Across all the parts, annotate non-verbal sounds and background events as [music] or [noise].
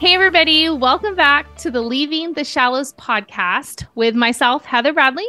Hey, everybody, welcome back to the Leaving the Shallows podcast with myself, Heather Bradley,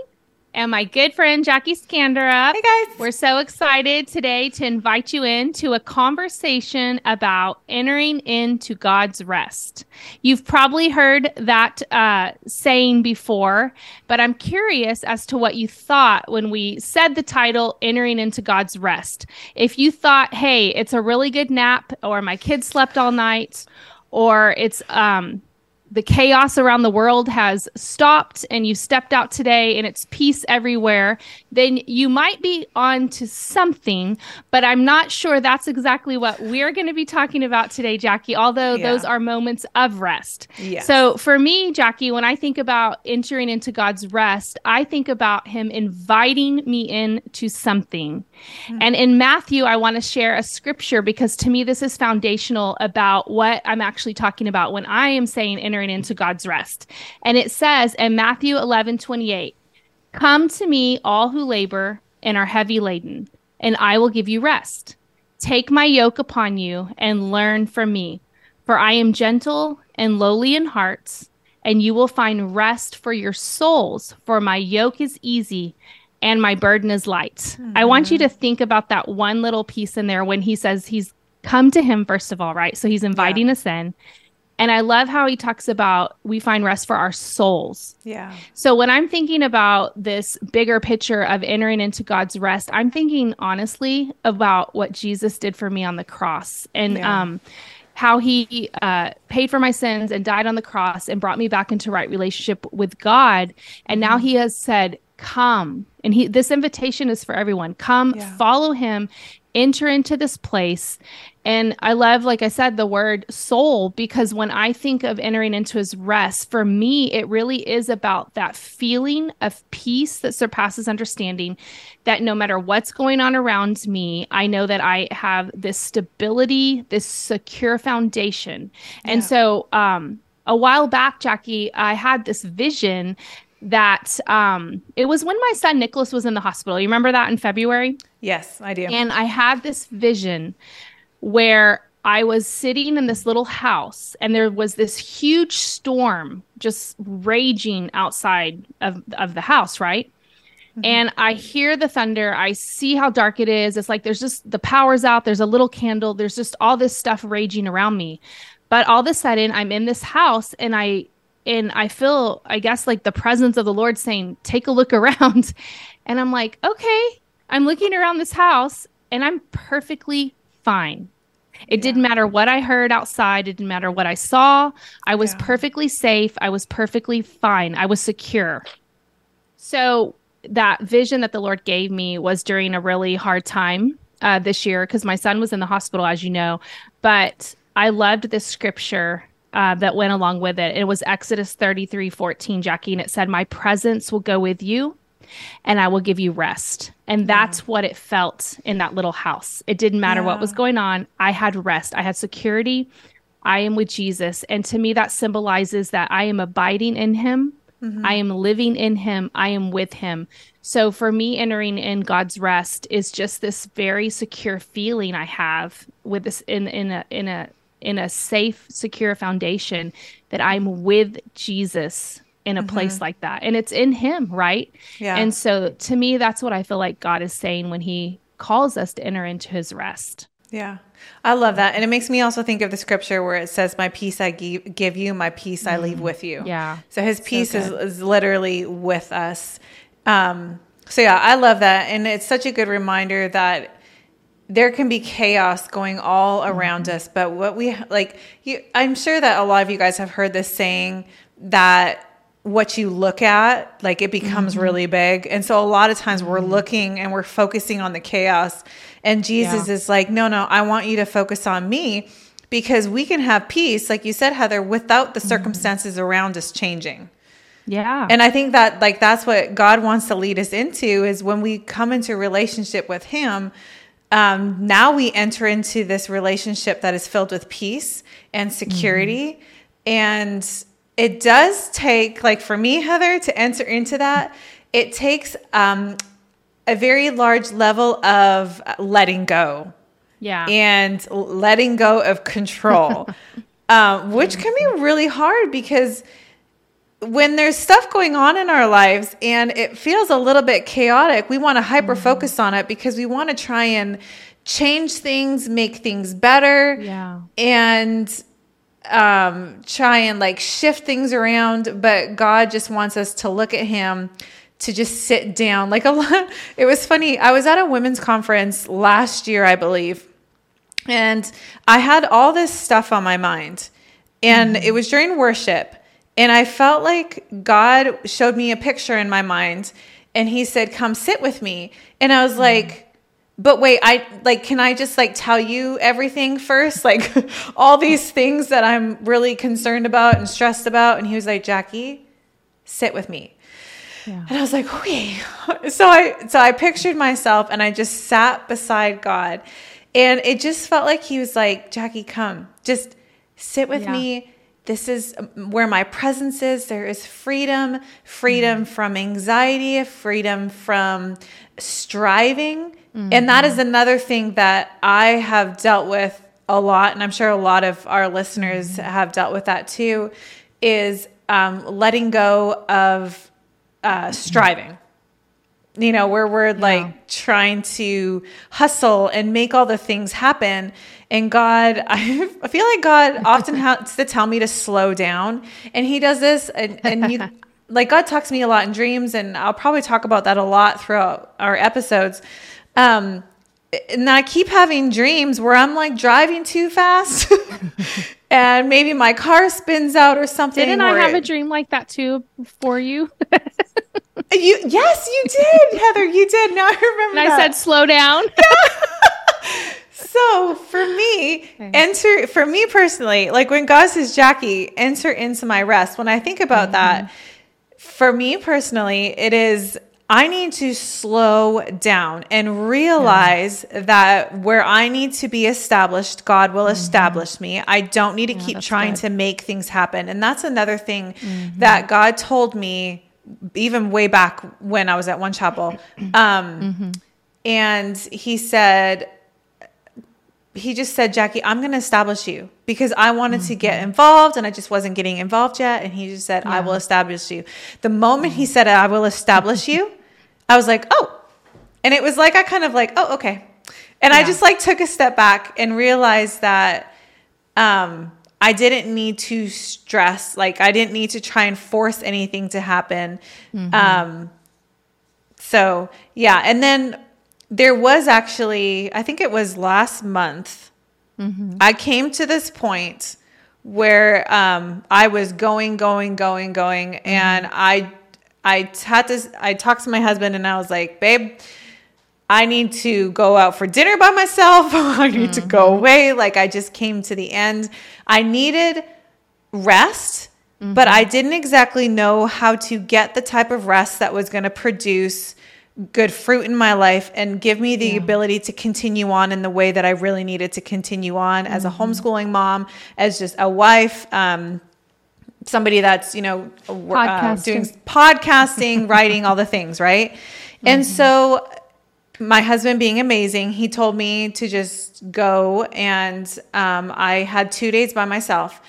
and my good friend, Jackie Scanderup. Hey, guys. We're so excited today to invite you in to a conversation about entering into God's rest. You've probably heard that uh, saying before, but I'm curious as to what you thought when we said the title, Entering into God's Rest. If you thought, hey, it's a really good nap, or my kids slept all night, or it's um, the chaos around the world has stopped and you stepped out today and it's peace everywhere, then you might be on to something. But I'm not sure that's exactly what we're going to be talking about today, Jackie, although Yeah. those are moments of rest. Yes. So for me, Jackie, when I think about entering into God's rest, I think about Him inviting me into something. Hmm. And in Matthew, I want to share a scripture because to me, this is foundational about what I'm actually talking about when I am saying entering into God's rest. And it says in Matthew 11 28, Come to me, all who labor and are heavy laden, and I will give you rest. Take my yoke upon you and learn from me, for I am gentle and lowly in heart, and you will find rest for your souls, for my yoke is easy and my burden is light. I want you to mm-hmm. think about that one little piece in there when he says he's come to him, first of all, right? So he's inviting us in. And I love how he talks about we find rest for our souls. Yeah. So when I'm thinking about this bigger picture of entering into God's rest, I'm thinking honestly about what Jesus did for me on the cross and Yeah. um how he uh, paid for my sins and died on the cross and brought me back into right relationship with God. And now Mm-hmm. he has said, "Come." And he this invitation is for everyone. Come, Yeah. follow him, enter into this place. And I love, like I said, the word soul because when I think of entering into his rest, for me, it really is about that feeling of peace that surpasses understanding. That no matter what's going on around me, I know that I have this stability, this secure foundation. And Yeah. so, um, a while back, Jackie, I had this vision that um, it was when my son Nicholas was in the hospital. You remember that in February? Yes, I do. And I had this vision where I was sitting in this little house and there was this huge storm just raging outside of, of the house, right? And I hear the thunder. I see how dark it is. It's like there's just the power's out. There's a little candle. There's just all this stuff raging around me. But all of a sudden, I'm in this house and I and I feel, I guess, like the presence of the Lord saying, "Take a look [laughs] around." And I'm like, "Okay." I'm looking around this house and I'm perfectly fine. It didn't matter what I heard outside. It didn't matter what I saw. I was Yeah. perfectly safe. I was perfectly fine. I was secure. So that vision that the Lord gave me was during a really hard time uh, this year because my son was in the hospital, as you know. But I loved this scripture uh, that went along with it. It was Exodus 33 14, Jackie, and it said, My presence will go with you and I will give you rest. And that's what it felt in that little house. It didn't matter what was going on. I had rest, I had security. I am with Jesus. And to me, that symbolizes that I am abiding in him. I am living in him. I am with him. So for me, entering in God's rest is just this very secure feeling I have with this in in a in a in a safe, secure foundation that I'm with Jesus in a place like that. And it's in him, right? Yeah. And so to me, that's what I feel like God is saying when he calls us to enter into his rest. Yeah. I love that. And it makes me also think of the scripture where it says, My peace I give, give you, my peace I leave with you. Yeah. So his peace is, is literally with us. Um, so yeah, I love that. And it's such a good reminder that there can be chaos going all around Mm-hmm. us. But what we like, you, I'm sure that a lot of you guys have heard this saying that what you look at, like it becomes Mm-hmm. really big. And so a lot of times we're looking and we're focusing on the chaos. And Jesus Yeah. is like, no, no, I want you to focus on me because we can have peace, like you said, Heather, without the Mm-hmm. circumstances around us changing. Yeah. And I think that like that's what God wants to lead us into is when we come into relationship with Him. Um, now we enter into this relationship that is filled with peace and security, and it does take like for me, Heather, to enter into that. It takes um, a very large level of letting go yeah. and letting go of control. um, [laughs] which can be really hard because when there's stuff going on in our lives and it feels a little bit chaotic, we want to hyper focus on it because we want to try and change things, make things better, Yeah. and um, try and like shift things around. But God just wants us to look at Him, to just sit down. Like a lot. It was funny. I was at a women's conference last year, I believe, and I had all this stuff on my mind, and it was during worship. And I felt like God showed me a picture in my mind and he said, Come sit with me. And I was mm-hmm. like, but wait, I like, can I just like tell you everything first? [laughs] Like all these things that I'm really concerned about and stressed about. And he was like, Jackie, sit with me. Yeah. And I was like, okay. [laughs] So I so I pictured myself and I just sat beside God. And it just felt like he was like, Jackie, come. Just sit with Yeah. me. This is um, where my presence is. There is freedom, freedom from anxiety, freedom from striving. And that is another thing that I have dealt with a lot, and I'm sure a lot of our listeners have dealt with that too, is um, letting go of uh, striving. You know, where we're like trying to hustle and make all the things happen. And God, I, [laughs] I feel like God often has to tell me to slow down. And He does this. And, and you, [laughs] like, God talks to me a lot in dreams. And I'll probably talk about that a lot throughout our episodes. Um, and I keep having dreams where I'm like driving too fast. [laughs] and maybe my car spins out or something. Didn't I have a dream like that too for you? [laughs] You yes, you did, Heather. You did. Now I remember. And I that. said, slow down. [laughs] so. For me, enter for me personally, like when God says, "Jackie, enter into my rest." When I think about that, mm-hmm. for me personally, it is. I need to slow down and realize that where I need to be established, God will mm-hmm. establish me. I don't need to keep trying good. to make things happen. And that's another thing mm-hmm. that God told me even way back when I was at One Chapel. Um, mm-hmm. And he said, he just said, Jackie, I'm going to establish you because I wanted to get involved and I just wasn't getting involved yet. And he just said, I will establish you. The moment he said, I will establish you, [laughs] I was like, oh. And it was like, I kind of like, oh, okay. And I just like took a step back and realized that um, I didn't need to stress. Like, I didn't need to try and force anything to happen. Um, so, yeah. And then there was actually, I think it was last month, I came to this point where um, I was going, going, going, going, and I, I had to, I talked to my husband, and I was like, babe, I need to go out for dinner by myself. [laughs] I need to go mm-hmm. away. Like I just came to the end. I needed rest, but I mm-hmm. didn't exactly know how to get the type of rest that was going to produce good fruit in my life and give me the ability to continue on in the way that I really needed to continue on as a mm-hmm. homeschooling mom, as just a wife, um, somebody that's, you know, uh, doing podcasting, [laughs] writing, all the things, right? And mm-hmm. so my husband being amazing, he told me to just go and um, I had two days by myself.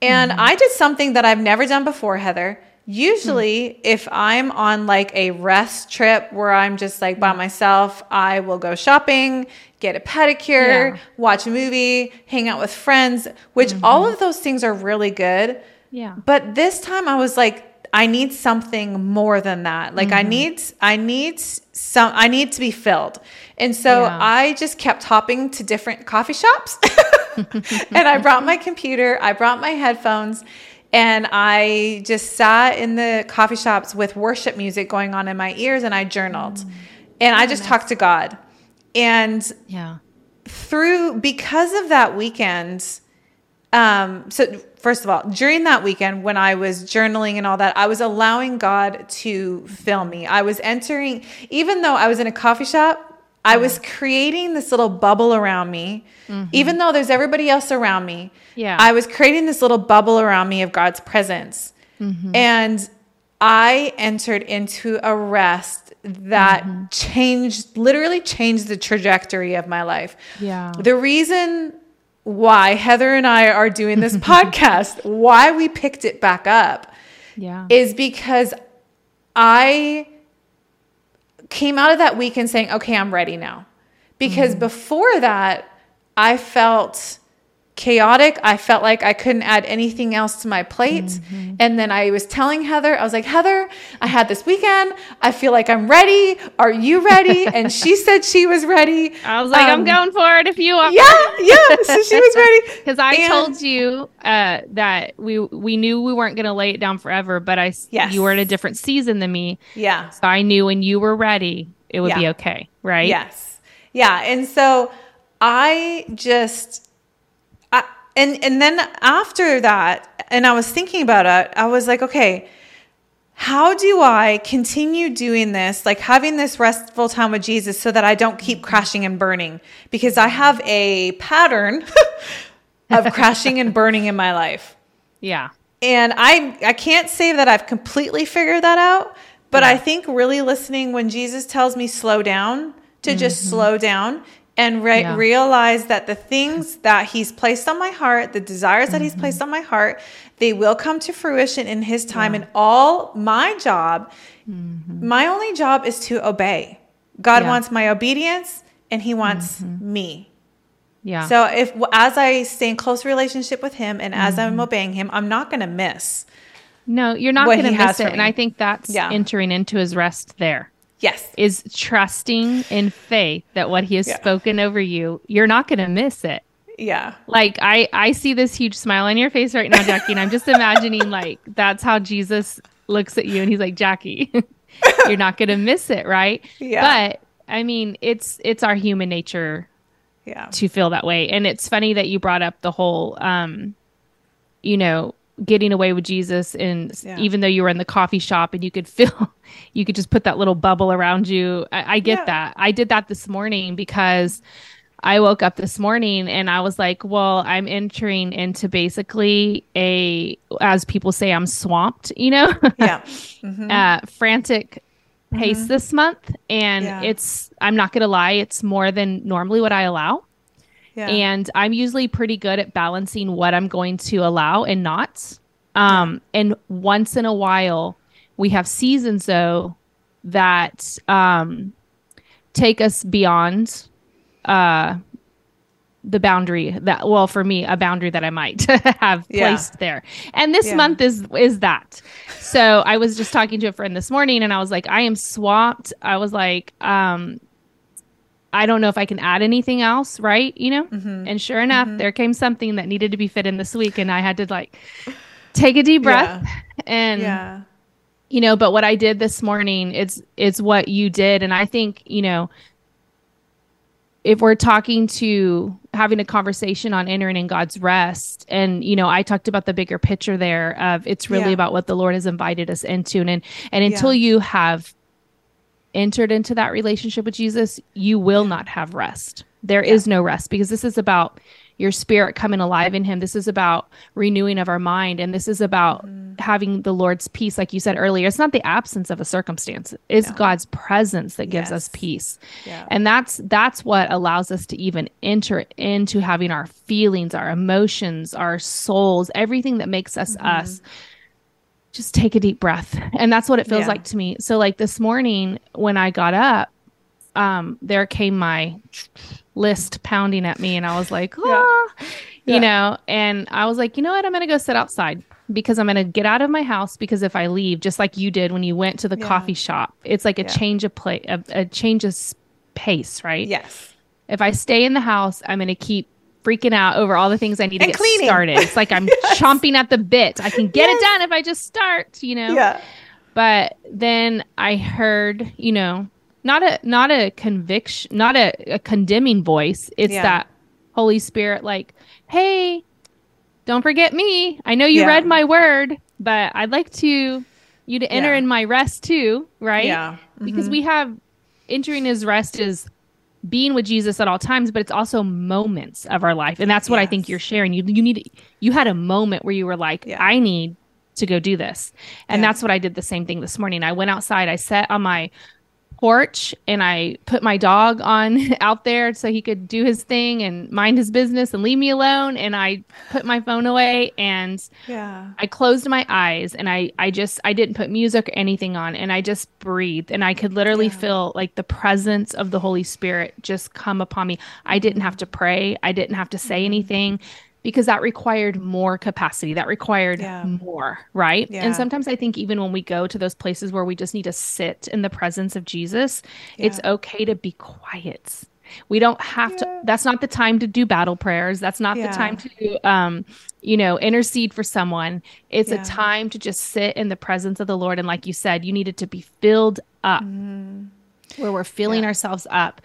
And mm-hmm. I did something that I've never done before, Heather. Usually, mm. if I'm on like a rest trip where I'm just like by mm. myself, I will go shopping, get a pedicure, Yeah. watch a movie, hang out with friends, which mm-hmm. all of those things are really good. Yeah. But this time I was like, I need something more than that. Like I need, I need some, I need to be filled. And so Yeah. I just kept hopping to different coffee shops [laughs] and I brought my computer, I brought my headphones and I just sat in the coffee shops with worship music going on in my ears and I journaled and I just talked to God. And Yeah. through because of that weekend um so first of all during that weekend when i was journaling and all that i was allowing god to fill me. I was entering even though i was in a coffee shop i was creating this little bubble around me. Mm-hmm. Even though there's everybody else around me Yeah. i was creating this little bubble around me of god's presence. Mm-hmm. And i entered into a rest that mm-hmm. changed literally changed the trajectory of my life. Yeah. the reason why Heather and I are doing this [laughs] podcast, why we picked it back up, Yeah. is because I came out of that weekend saying, okay, I'm ready now. Because mm-hmm. before that, I felt chaotic. I felt like I couldn't add anything else to my plate. And then I was telling Heather, I was like, Heather, I had this weekend. I feel like I'm ready. Are you ready? [laughs] and she said she was ready. I was like, I'm Um, going for it if you are. Yeah, yeah. So she [laughs] was ready. Because I And- told you uh, that we we knew we weren't going to lay it down forever, but I Yes. you were in a different season than me, Yeah. so I knew when you were ready, it would be okay, right? Yes. Yeah. And so I just and and then after that, and I was thinking about it, I was like, okay, how do I continue doing this, like having this restful time with Jesus so that I don't keep crashing and burning? Because I have a pattern [laughs] of [laughs] crashing and burning in my life. Yeah. And I I can't say that I've completely figured that out, but I think really listening when Jesus tells me slow down to just mm-hmm. slow down and re- Yeah. realize that the things that he's placed on my heart, the desires that he's mm-hmm. placed on my heart, they will come to fruition in his time and all my job mm-hmm. my only job is to obey. God Yeah. wants my obedience and he wants mm-hmm. me. Yeah. So if as I stay in close relationship with him and as I'm obeying him, I'm not going to miss. no, you're not going to miss it, and. I think that's Yeah. entering into his rest. There Yes. is trusting in faith that what he has Yeah. spoken over you, you're not going to miss it. Yeah. like i i see this huge smile on your face right now jackie and i'm just imagining like that's how jesus looks at you and he's like jackie [laughs] you're not gonna miss it right Yeah. but i mean it's it's our human nature Yeah. to feel that way and it's funny that you brought up the whole um you know getting away with jesus and Yeah. even though you were in the coffee shop and you could [laughs] feel you could just put that little bubble around you i, I get Yeah. that i did that this morning because I woke up this morning and I was like, well, I'm entering into basically a, as people say, I'm swamped, you know, [laughs] Yeah. Mhm. uh, frantic pace this month. And Yeah. it's, I'm not going to lie, it's more than normally what I allow. Yeah. And I'm usually pretty good at balancing what I'm going to allow and not. Um, And once in a while, we have seasons though that um, take us beyond uh, the boundary that well for me a boundary that I might [laughs] have Yeah. placed there. And this Yeah. month is is that. So I was just talking to a friend this morning and I was like I am swamped. I was like um I don't know if I can add anything else, right? You know? Mm-hmm. And sure enough, there came something that needed to be fit in this week and I had to like take a deep breath and yeah. you know but what i did this morning is is what you did and i think you know if we're talking to having a conversation on entering in god's rest and you know i talked about the bigger picture there of it's really Yeah. about what the lord has invited us into and and until Yeah. you have entered into that relationship with jesus you will not have rest. There is no rest because this is about your spirit coming alive in him. This is about renewing of our mind and this is about having the lord's peace like you said earlier. It's not the absence of a circumstance. It's god's presence that gives us peace. Yeah. and that's that's what allows us to even enter into having our feelings our emotions our souls everything that makes us Mm-hmm. us just take a deep breath and that's what it feels Yeah. like to me so like this morning when i got up um there came my list pounding at me and i was like [laughs] ah, Yeah. you know and i was like you know what i'm gonna go sit outside because i'm gonna get out of my house because if i leave just like you did when you went to the Yeah. coffee shop it's like a Yeah. change of play a, a change of pace right Yes. if I stay in the house, I'm going to keep freaking out over all the things I need to And get cleaning. started. It's like I'm [laughs] chomping at the bit. I can get it done if I just start, you know. Yeah. But then I heard, you know, not a not a conviction, not a, a condemning voice. It's Yeah. that Holy Spirit like, "Hey, don't forget me. I know you Yeah. read my word, but I'd like to you to enter Yeah. in my rest too, right? Yeah. because mm-hmm. we have entering his rest is being with Jesus at all times, but it's also moments of our life, and that's what I think you're sharing. You you need you had a moment where you were like, Yeah. I need to go do this, and Yeah. that's what I did. The same thing this morning. I went outside. I sat on my porch and I put my dog on [laughs] out there so he could do his thing and mind his business and leave me alone. And I put my phone away and Yeah. I closed my eyes and I I just I didn't put music or anything on and I just breathed and I could literally Yeah. feel like the presence of the Holy Spirit just come upon me. I didn't have to pray. I didn't have to say Mm-hmm. anything because that required more capacity. That required Yeah. more, right? Yeah. And sometimes I think even when we go to those places where we just need to sit in the presence of Jesus, it's okay to be quiet. We don't have to that's not the time to do battle prayers. That's not Yeah. the time to um you know, intercede for someone. It's Yeah. a time to just sit in the presence of the Lord and like you said, you needed to be filled up where we're filling. Yeah. ourselves up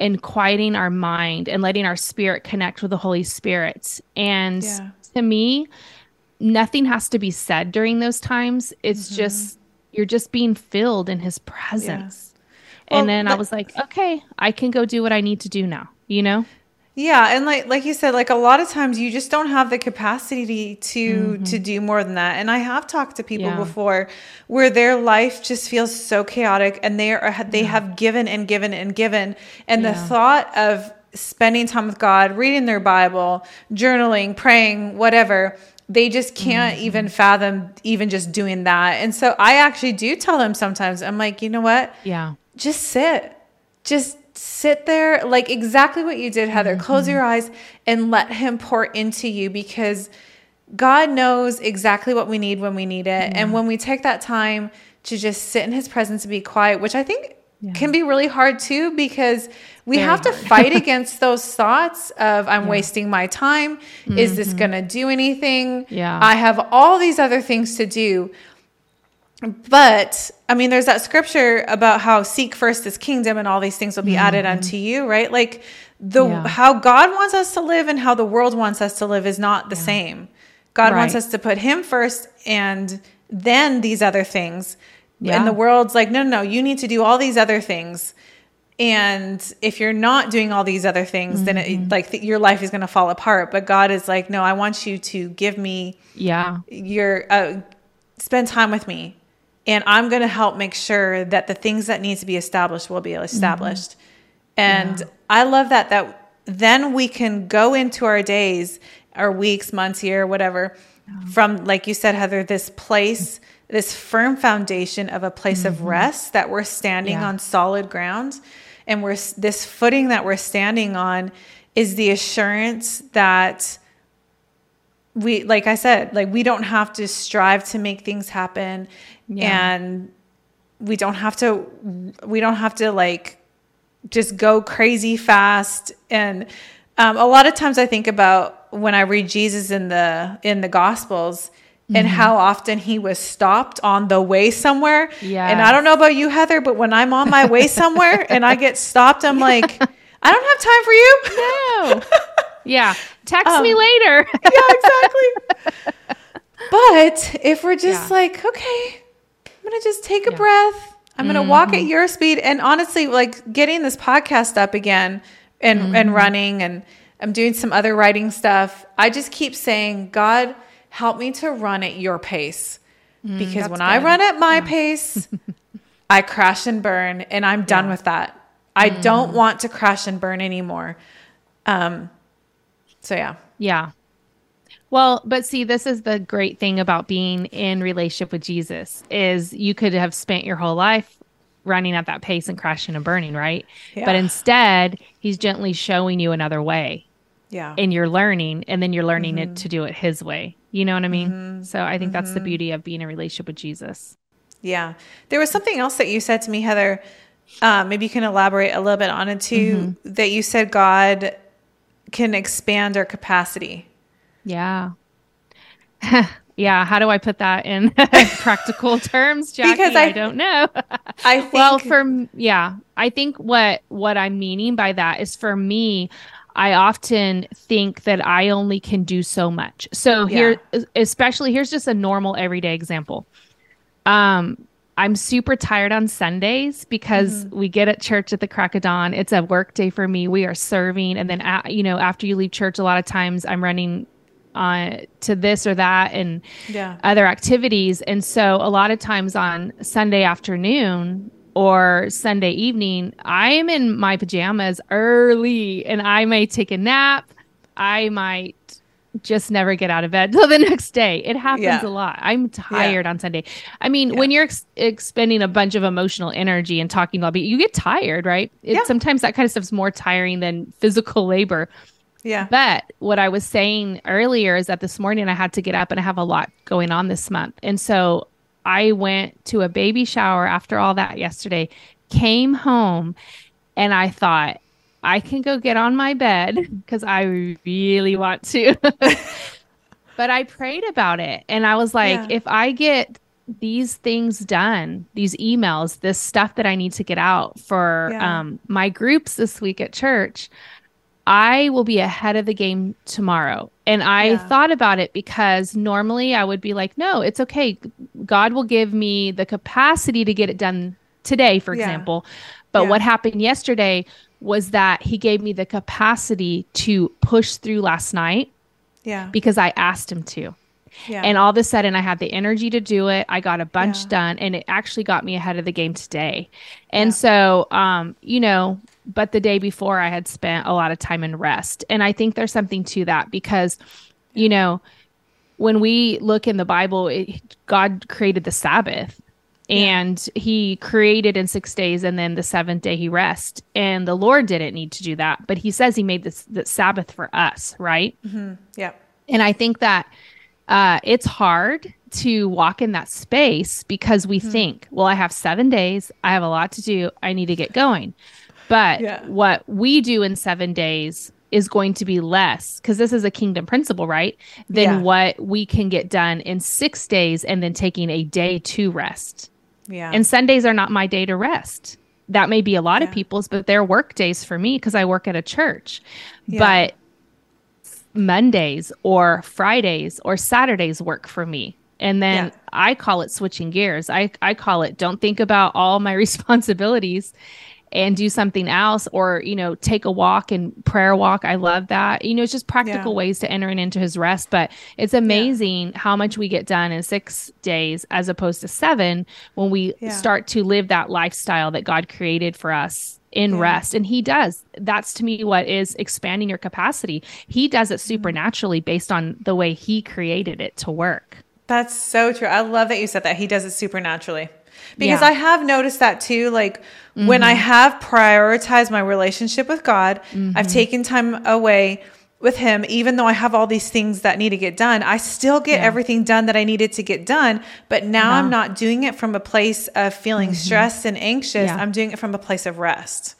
and quieting our mind and letting our spirit connect with the Holy Spirit. And Yeah. to me, nothing has to be said during those times. It's Mm-hmm. just you're just being filled in his presence. Well, and then I was like, okay, I can go do what I need to do now, you know? Yeah, and like like you said, like a lot of times you just don't have the capacity to to do more than that. And I have talked to people Mm-hmm. Yeah. before where their life just feels so chaotic, and they are they have given and given and given, and the thought of spending time with God, reading their Bible, journaling, praying, whatever. They just can't Mm-hmm. even fathom even just doing that. And so I actually do tell them sometimes, I'm like, you know what? Yeah. just sit just sit there like exactly what you did heather. Mm-hmm. Close your eyes and let him pour into you because god knows exactly what we need when we need it. And when we take that time to just sit in his presence and be quiet which i think Yeah. can be really hard too because we Very have to fight [laughs] against those thoughts of i'm wasting my time. Is this mm-hmm. going to do anything? Yeah. i have all these other things to do. But I mean, there's that scripture about how seek first his kingdom and all these things will be added unto you, right? Like the Mm-hmm. Yeah. how God wants us to live and how the world wants us to live is not the same. God wants us to put him first and then these other things. Yeah. And the world's like, no, no, no, you need to do all these other things. And if you're not doing all these other things, then Mm-hmm. it, like th- your life is going to fall apart. But God is like, no, I want you to give me Yeah. your uh, spend time with me and i'm going to help make sure that the things that need to be established will be mm-hmm. established. And i love that that then we can go into our days our weeks months year whatever from like you said heather this place this firm foundation of a place of mm-hmm. rest that we're standing Yeah. on solid ground. And we're this footing that we're standing on is the assurance that we like i said like we don't have to strive to make things happen Yeah. and we don't have to we don't have to like just go crazy fast and um, a lot of times i think about when i read jesus in the in the gospels and Mm-hmm. how often he was stopped on the way somewhere yeah and i don't know about you heather but when i'm on my way somewhere [laughs] and i get stopped i'm like i don't have time for you No. yeah. Text Um, me later. yeah, exactly. [laughs] but if we're just Yeah. like, okay, I'm gonna just take a Yeah. breath. I'm gonna walk at mm-hmm. your speed. And honestly, like getting this podcast up again and and mm-hmm. running and I'm doing some other writing stuff. I just keep saying, God, help me to run at your pace. Mm, because that's when I run at my pace, [laughs] I crash and burn and I'm done with that. I don't mm. want to crash and burn anymore. Um so yeah. Yeah. Well, but see, this is the great thing about being in relationship with Jesus is you could have spent your whole life running at that pace and crashing and burning, right? Yeah. But instead, he's gently showing you another way Yeah. and you're learning and then you're learning Mm-hmm. it to do it his way. You know what I mean? So I think that's the beauty of being in relationship with Jesus. Yeah. There was something else that you said to me, Heather. Um, maybe you can elaborate a little bit on it too. That you said God can expand our capacity. Yeah. [laughs] yeah. How do I put that in [laughs] practical terms, [laughs] Jackie? Because I, I- don't know. I think. well, for yeah, I think what what I'm meaning by that is for me, I often think that I only can do so much. So here, especially here's just a normal everyday example. Um, I'm super tired on Sundays because we get at church at the crack of dawn. It's a work day for me. We are serving, and then a you know after you leave church, a lot of times I'm running on to this or that and yeah. other activities. And so a lot of times on Sunday afternoon, or Sunday evening, I am in my pajamas early and I may take a nap. I might just never get out of bed [laughs] till the next day. It happens Yeah. a lot. I'm tired on Sunday. I mean, when you're ex- expending a bunch of emotional energy and talking about you get tired, right? It, Yeah. Sometimes that kind of stuff's more tiring than physical labor. Yeah. But what I was saying earlier is that this morning I had to get up and I have a lot going on this month. And so I went to a baby shower after all that yesterday, came home, and I thought, I can go get on my bed [laughs] because I really want to. [laughs] but I prayed about it and I was like, Yeah. if I get these things done, these emails, this stuff that I need to get out for Yeah. um, my groups this week at church, I will be ahead of the game tomorrow. And I Yeah. thought about it because normally I would be like, no, it's okay. God will give me the capacity to get it done today, for Yeah. example. But Yeah. what happened yesterday was that he gave me the capacity to push through last night Yeah. because I asked him to. Yeah. And all of a sudden, I had the energy to do it. I got a bunch Yeah. done, and it actually got me ahead of the game today. And Yeah. so, um, you know, but the day before, I had spent a lot of time in rest. And I think there's something to that because, you know, when we look in the Bible, it, God created the Sabbath. And he created in six days, and then the seventh day he rest. And the Lord didn't need to do that, but he says he made this the Sabbath for us, right? yeah. And I think that uh, it's hard to walk in that space because we Hmm. think, well, I have seven days, I have a lot to do, I need to get going. But Yeah. what we do in seven days is going to be less because this is a kingdom principle, right? Than Yeah. what we can get done in six days and then taking a day to rest. Yeah. And Sundays are not my day to rest. That may be a lot of people's, but they're work days for me because I work at a church. Yeah. But Mondays or Fridays or Saturdays work for me. And then Yeah. I call it switching gears. I, I call it don't think about all my [laughs] responsibilities and do something else or, you know, take a walk and prayer walk. I love that. You know, it's just practical Yeah. ways to entering into his rest. But it's amazing how much we get done in six days as opposed to seven when we Yeah. start to live that lifestyle that God created for us in Yeah. rest. And he does. That's to me what is expanding your capacity. He does it Mm-hmm. supernaturally based on the way he created it to work. That's so true. I love that you said that. He does it supernaturally. Because Yeah. I have noticed that too. Like when I have prioritized my relationship with God, I've taken time away with Him, even though I have all these things that need to get done, I still get Yeah. everything done that I needed to get done. But now I'm not doing it from a place of feeling mm-hmm. stressed and anxious. Yeah. I'm doing it from a place of rest.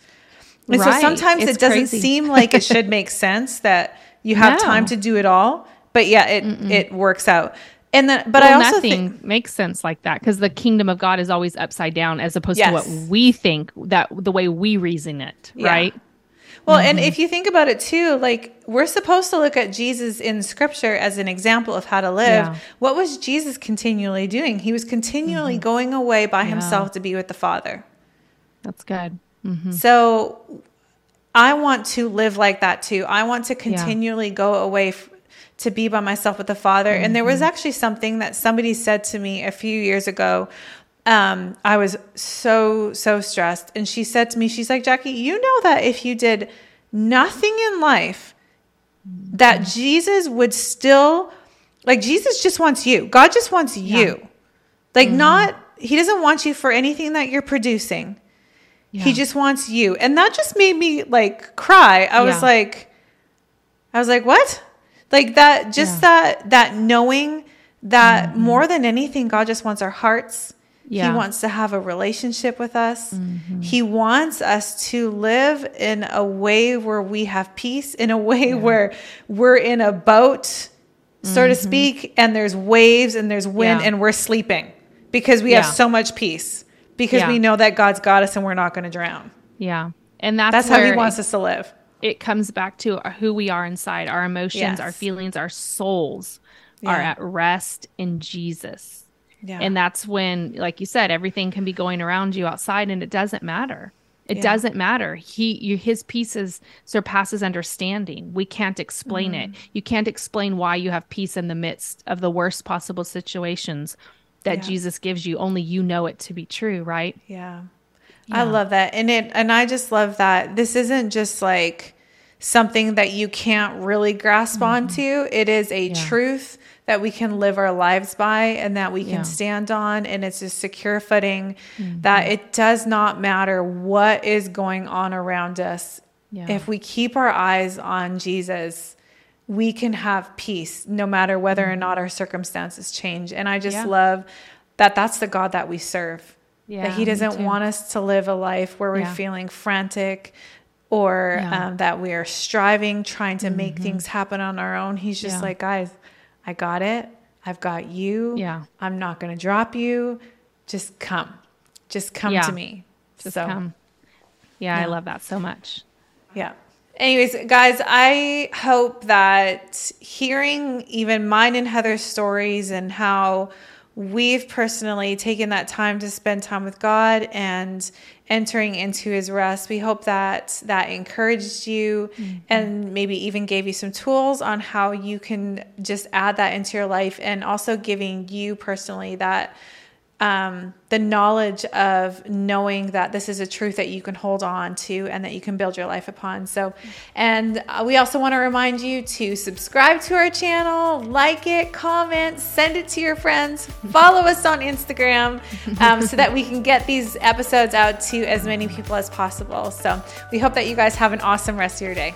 And Right. so sometimes It's it doesn't crazy. seem like it should make [laughs] sense that you have No. time to do it all. But yeah, it it works out. And then, but well, I also nothing think makes sense like that because the kingdom of God is always upside down as opposed to what we think that the way we reason it, Yeah. right? Well, and mm-hmm. if you think about it too, like we're supposed to look at Jesus in scripture as an example of how to live. Yeah. What was Jesus continually doing? He was continually mm-hmm. going away by himself to be with the Father. That's good. Mm-hmm. So I want to live like that too. I want to continually go away f- to be by myself with the Father. And there was actually something that somebody said to me a few years ago. Um, I was so, so stressed. And she said to me, she's like, Jackie, you know that if you did nothing in life, that mm-hmm. Jesus would still, like, Jesus just wants you. God just wants you. Like, mm-hmm. not, He doesn't want you for anything that you're producing. He just wants you. And that just made me like cry. I was like, I was like, what? Like that, just Yeah. that, that knowing that mm-hmm. more than anything, God just wants our hearts. Yeah. He wants to have a relationship with us. Mm-hmm. He wants us to live in a way where we have peace, in a way where we're in a boat, so to mm-hmm. speak, and there's waves and there's wind Yeah. and we're sleeping because we Yeah. have so much peace because Yeah. we know that God's got us and we're not going to drown. Yeah. And that's, That's how He wants us to live. it comes back to who we are inside. Our emotions, our feelings, our souls are at rest in Jesus. Yeah. And that's when, like you said, everything can be going around you outside and it doesn't matter. It Yeah. doesn't matter. He, you, his pieces surpasses understanding. We can't explain Mm-hmm. it. You can't explain why you have peace in the midst of the worst possible situations that Yeah. Jesus gives you. Only you know it to be true, right? yeah. I love that. And it and I just love that this isn't just like something that you can't really grasp mm-hmm. onto. It is a yeah. truth that we can live our lives by and that we can yeah. stand on and it's a secure footing mm-hmm. that it does not matter what is going on around us. Yeah. If we keep our eyes on Jesus, we can have peace no matter whether mm-hmm. or not our circumstances change. And I just love that that's the God that we serve. Yeah, that he doesn't want us to live a life where we're yeah. feeling frantic or yeah. um, that we are striving, trying to mm-hmm. make things happen on our own. He's just like, guys, I got it. I've got you. Yeah. I'm not going to drop you. Just come. Just come to me. Just so, come. Yeah, I love that so much. Yeah. Anyways, guys, I hope that hearing even mine and Heather's stories and how we've personally taken that time to spend time with God and entering into his rest. We hope that that encouraged you mm-hmm. and maybe even gave you some tools on how you can just add that into your life and also giving you personally that um, the knowledge of knowing that this is a truth that you can hold on to and that you can build your life upon. So, and uh, we also want to remind you to subscribe to our channel, like it, comment, send it to your friends, follow us on Instagram um, so that we can get these episodes out to as many people as possible. So, we hope that you guys have an awesome rest of your day.